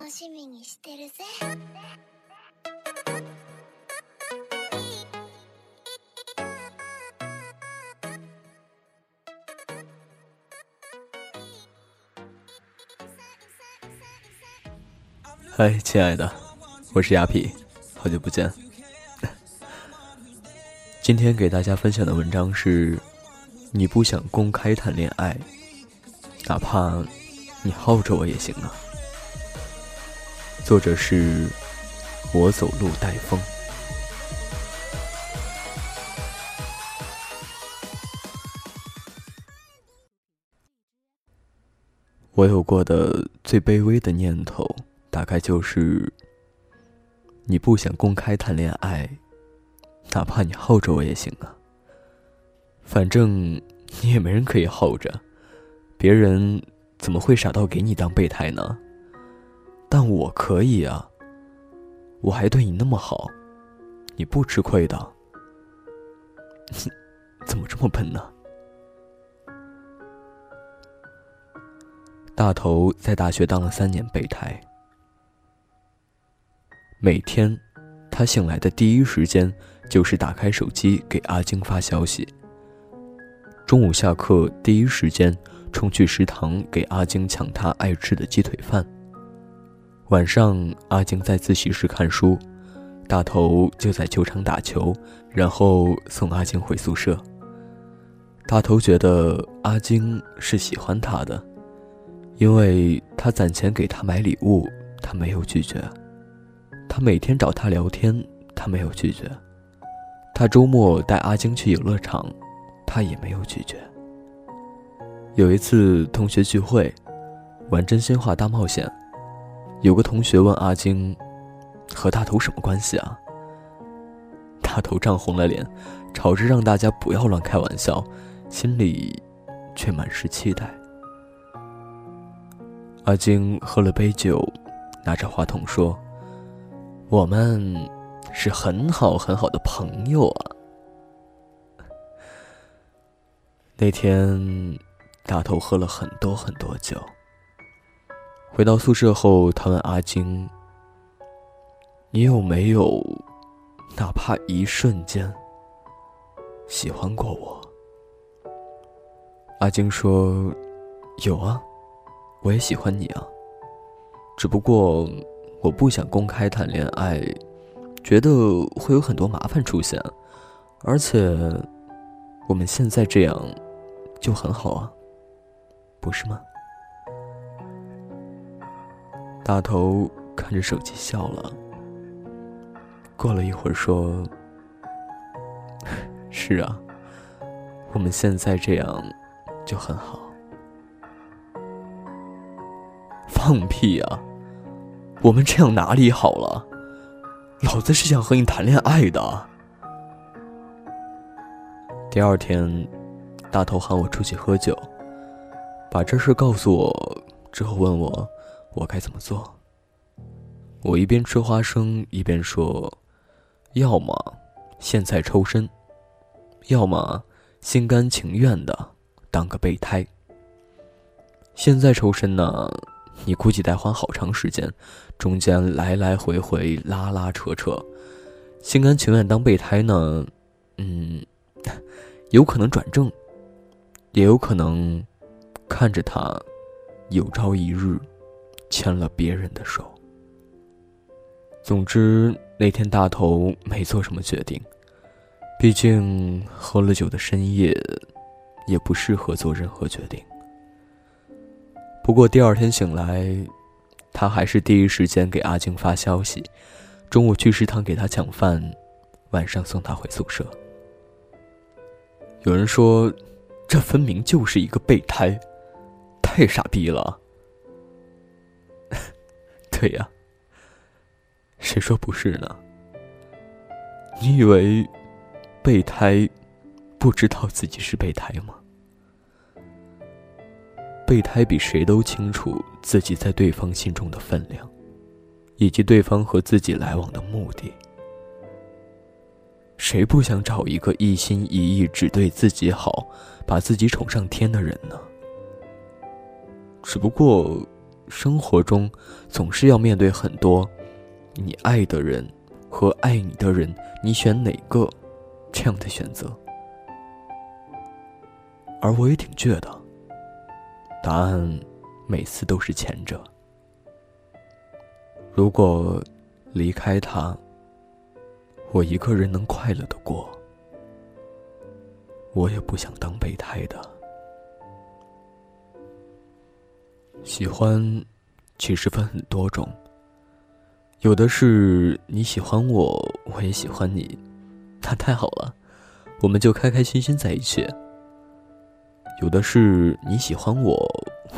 楽しみにしてるぜ。嗨，亲爱的，我是亚皮，好久不见。今天给大家分享的文章是：你不想公开谈恋爱，哪怕你耗着我也行啊。 作者是我走路带风。我有过的最卑微的念头，大概就是：你不想公开谈恋爱，哪怕你耗着我也行啊。反正你也没人可以耗着，别人怎么会傻到给你当备胎呢？但我可以啊，我还对你那么好，你不吃亏的。怎么这么笨呢？大头在大学当了三年备胎，每天他醒来的第一时间就是打开手机给阿晶发消息。中午下课第一时间冲去食堂给阿晶抢她爱吃的鸡腿饭。晚上阿晶在自习室看书，大头就在球场打球，然后送阿晶回宿舍。大头觉得阿晶是喜欢他的。因为他攒钱给他买礼物，他没有拒绝；他每天找他聊天，他没有拒绝；他周末带阿晶去游乐场，他也没有拒绝。有一次同学聚会，玩真心话大冒险，有个同学问阿晶：“和大头什么关系啊？”大头涨红了脸，吵着让大家不要乱开玩笑，心里却满是期待。阿晶喝了杯酒，拿着话筒说：“我们是很好很好的朋友啊。”那天，大头喝了很多很多酒。回到宿舍后，他问阿晶：“你有没有，哪怕一瞬间，喜欢过我？”阿晶说：“有啊。”我也喜欢你啊，只不过我不想公开谈恋爱，觉得会有很多麻烦出现，而且我们现在这样就很好啊，不是吗？大头看着手机笑了，过了一会儿说：“ 是啊，我们现在这样就很好。”放屁呀！我们这样哪里好了？老子是想和你谈恋爱的。第二天，大头喊我出去喝酒，把这事告诉我之后，问我我该怎么做。我一边吃花生一边说：要么现在抽身，要么心甘情愿的当个备胎。现在抽身呢？你估计得花好长时间，中间来来回回拉拉扯扯，心甘情愿当备胎呢？嗯，有可能转正，也有可能看着他有朝一日牵了别人的手。总之那天大头没做什么决定，毕竟喝了酒的深夜也不适合做任何决定。不过第二天醒来，他还是第一时间给阿晶发消息，中午去食堂给他抢饭，晚上送他回宿舍。有人说，这分明就是一个备胎，太傻逼了。对呀，谁说不是呢？你以为备胎不知道自己是备胎吗？备胎比谁都清楚自己在对方心中的分量，以及对方和自己来往的目的。谁不想找一个一心一意只对自己好、把自己宠上天的人呢？只不过，生活中总是要面对很多你爱的人和爱你的人，你选哪个这样的选择。而我也挺倔的，答案每次都是前者。如果离开他，我一个人能快乐的过，我也不想当备胎的。喜欢其实分很多种，有的是你喜欢我，我也喜欢你，那太好了，我们就开开心心在一起。有的是你喜欢我，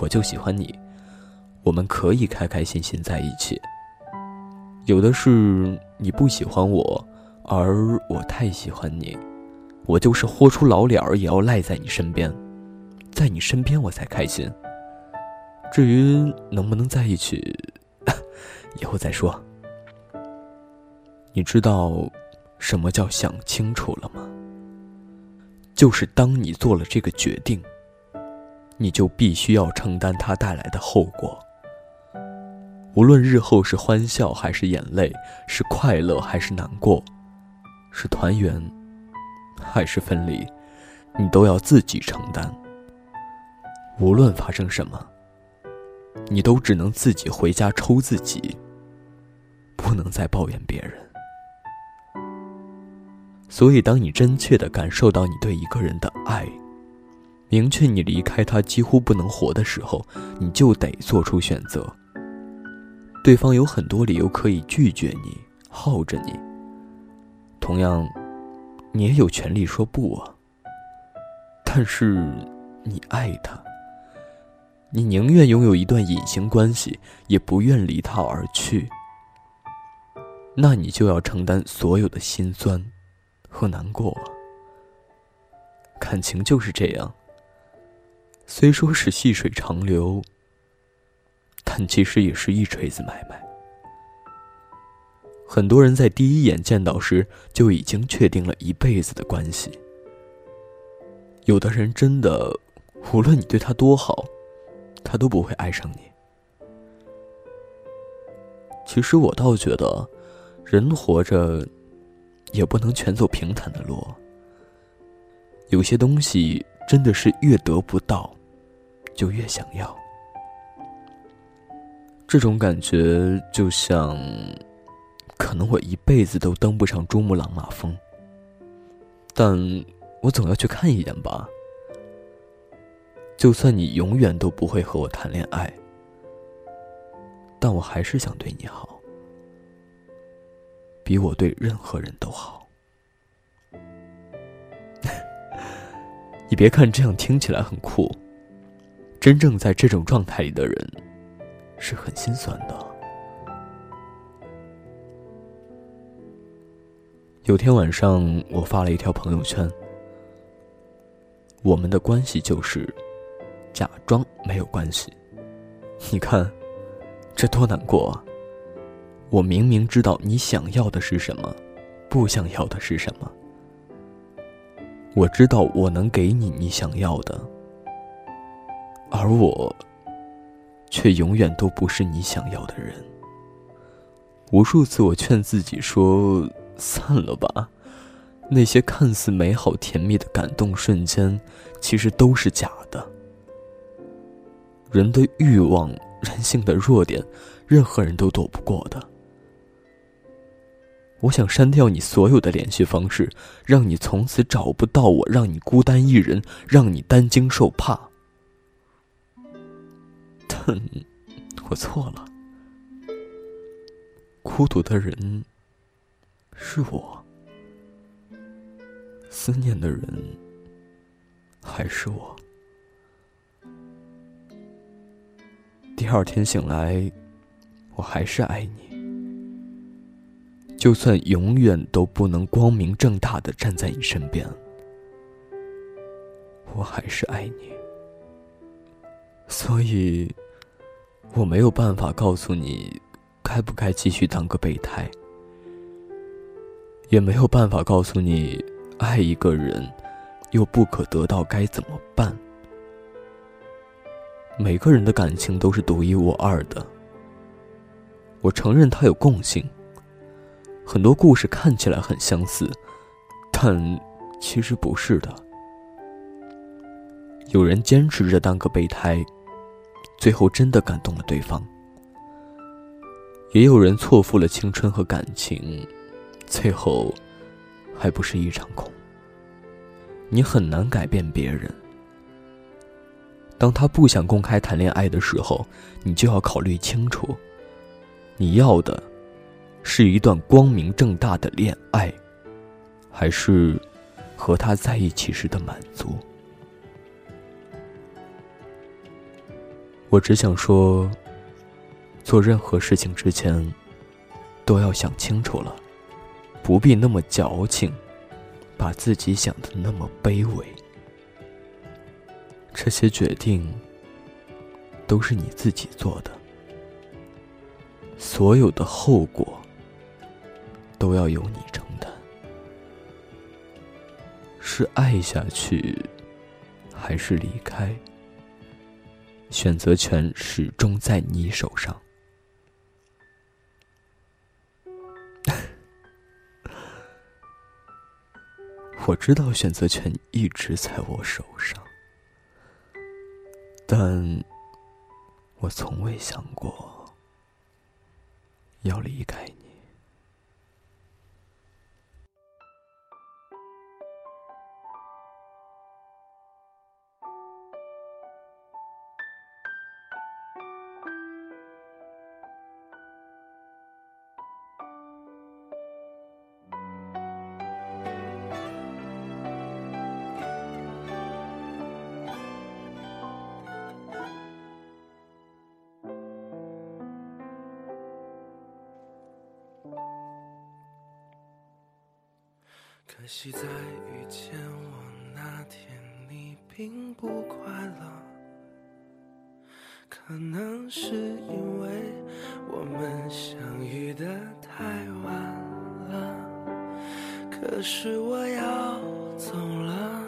我就喜欢你，我们可以开开心心在一起。有的是你不喜欢我，而我太喜欢你，我就是豁出老脸儿也要赖在你身边，在你身边我才开心。至于能不能在一起，以后再说。你知道什么叫想清楚了吗？就是当你做了这个决定，你就必须要承担它带来的后果。无论日后是欢笑还是眼泪，是快乐还是难过，是团圆还是分离，你都要自己承担。无论发生什么，你都只能自己回家抽自己，不能再抱怨别人。所以，当你真切的感受到你对一个人的爱，明确你离开他几乎不能活的时候，你就得做出选择。对方有很多理由可以拒绝你，耗着你。同样，你也有权利说不啊。但是，你爱他，你宁愿拥有一段隐形关系，也不愿离他而去。那你就要承担所有的心酸。和难过，感情就是这样。虽说是细水长流，但其实也是一锤子买卖。很多人在第一眼见到时就已经确定了一辈子的关系。有的人真的，无论你对他多好，他都不会爱上你。其实我倒觉得，人活着。也不能全走平坦的路。有些东西真的是越得不到，就越想要。这种感觉就像，可能我一辈子都登不上珠穆朗玛峰，但我总要去看一眼吧。就算你永远都不会和我谈恋爱，但我还是想对你好。比我对任何人都好。你别看这样听起来很酷，真正在这种状态里的人是很心酸的。有天晚上，我发了一条朋友圈：“我们的关系就是假装没有关系。”你看，这多难过啊！我明明知道你想要的是什么，不想要的是什么。我知道我能给你你想要的，而我却永远都不是你想要的人。无数次我劝自己说：“散了吧，那些看似美好甜蜜的感动瞬间，其实都是假的。人的欲望，人性的弱点，任何人都躲不过的。”我想删掉你所有的联系方式，让你从此找不到我，让你孤单一人，让你担惊受怕。但，我错了。孤独的人是我，思念的人还是我。第二天醒来，我还是爱你。就算永远都不能光明正大的站在你身边，我还是爱你。所以，我没有办法告诉你该不该继续当个备胎，也没有办法告诉你爱一个人又不可得到该怎么办。每个人的感情都是独一无二的。我承认它有共性，很多故事看起来很相似，但其实不是的。有人坚持着当个备胎，最后真的感动了对方；也有人错付了青春和感情，最后还不是一场空。你很难改变别人。当他不想公开谈恋爱的时候，你就要考虑清楚，你要的，是一段光明正大的恋爱，还是和他在一起时的满足？我只想说，做任何事情之前，都要想清楚了，不必那么矫情，把自己想的那么卑微。这些决定都是你自己做的，所有的后果都要由你承担。是爱下去，还是离开？选择权始终在你手上。我知道选择权一直在我手上。但我从未想过要离开你。可惜在遇见我那天，你并不快乐。可能是因为我们相遇的太晚了。可是我要走了，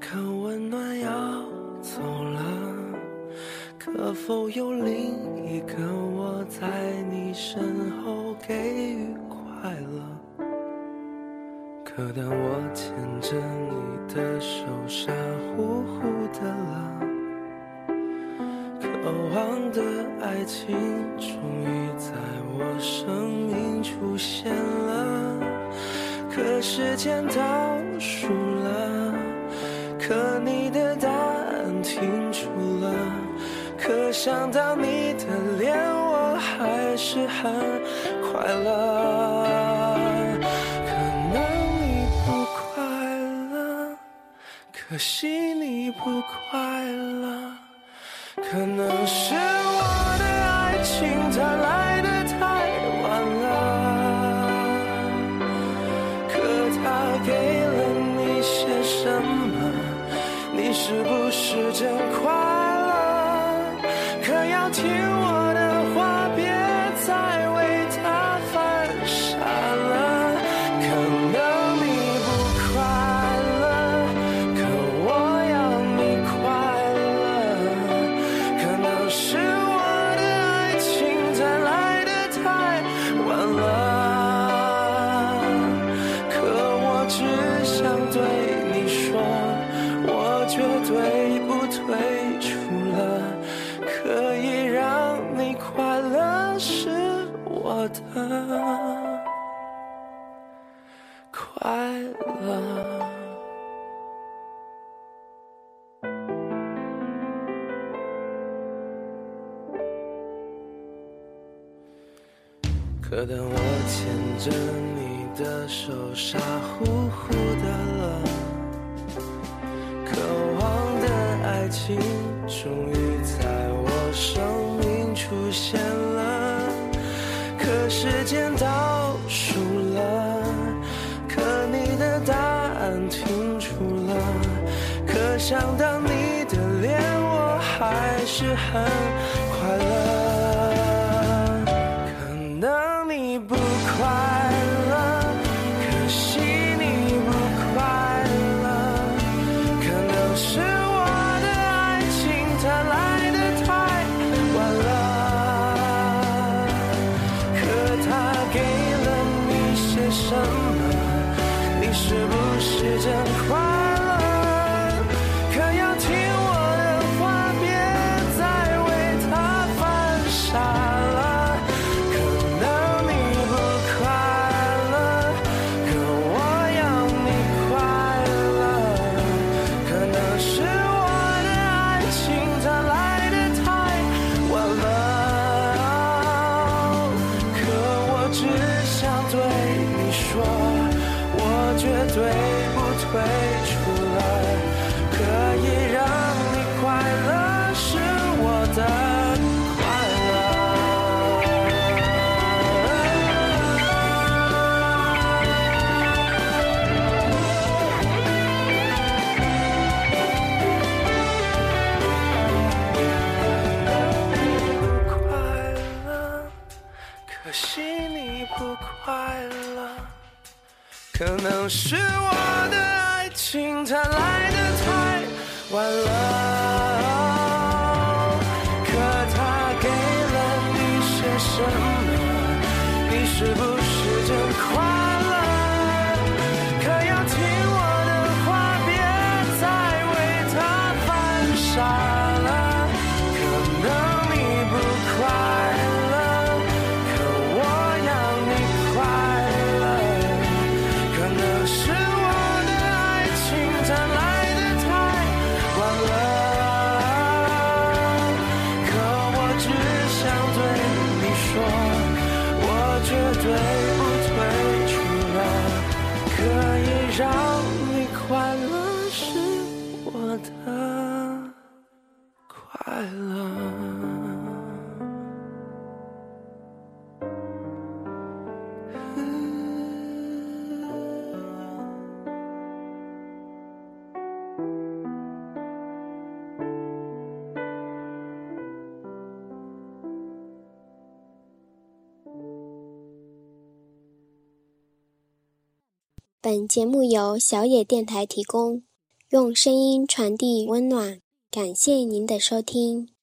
可温暖要走了。可否有另一个我在你身后给予？可当我牵着你的手，傻乎乎的了，渴望的爱情终于在我生命出现了。可时间倒数了，可你的答案停住了，可想到你的脸，我还是很快乐。可惜你不快乐，可能是我的爱情它来的太晚了。可他给了你些什么？你是不是真快可当我牵着你的手，傻乎乎的了，渴望的爱情终于在我生命出现了。可时间倒数了，可你的答案停住了，可想到你的脸，我还是很可是我的爱情它来的太晚了。爱了本节目由小野电台提供用声音传递温暖。感谢您的收听。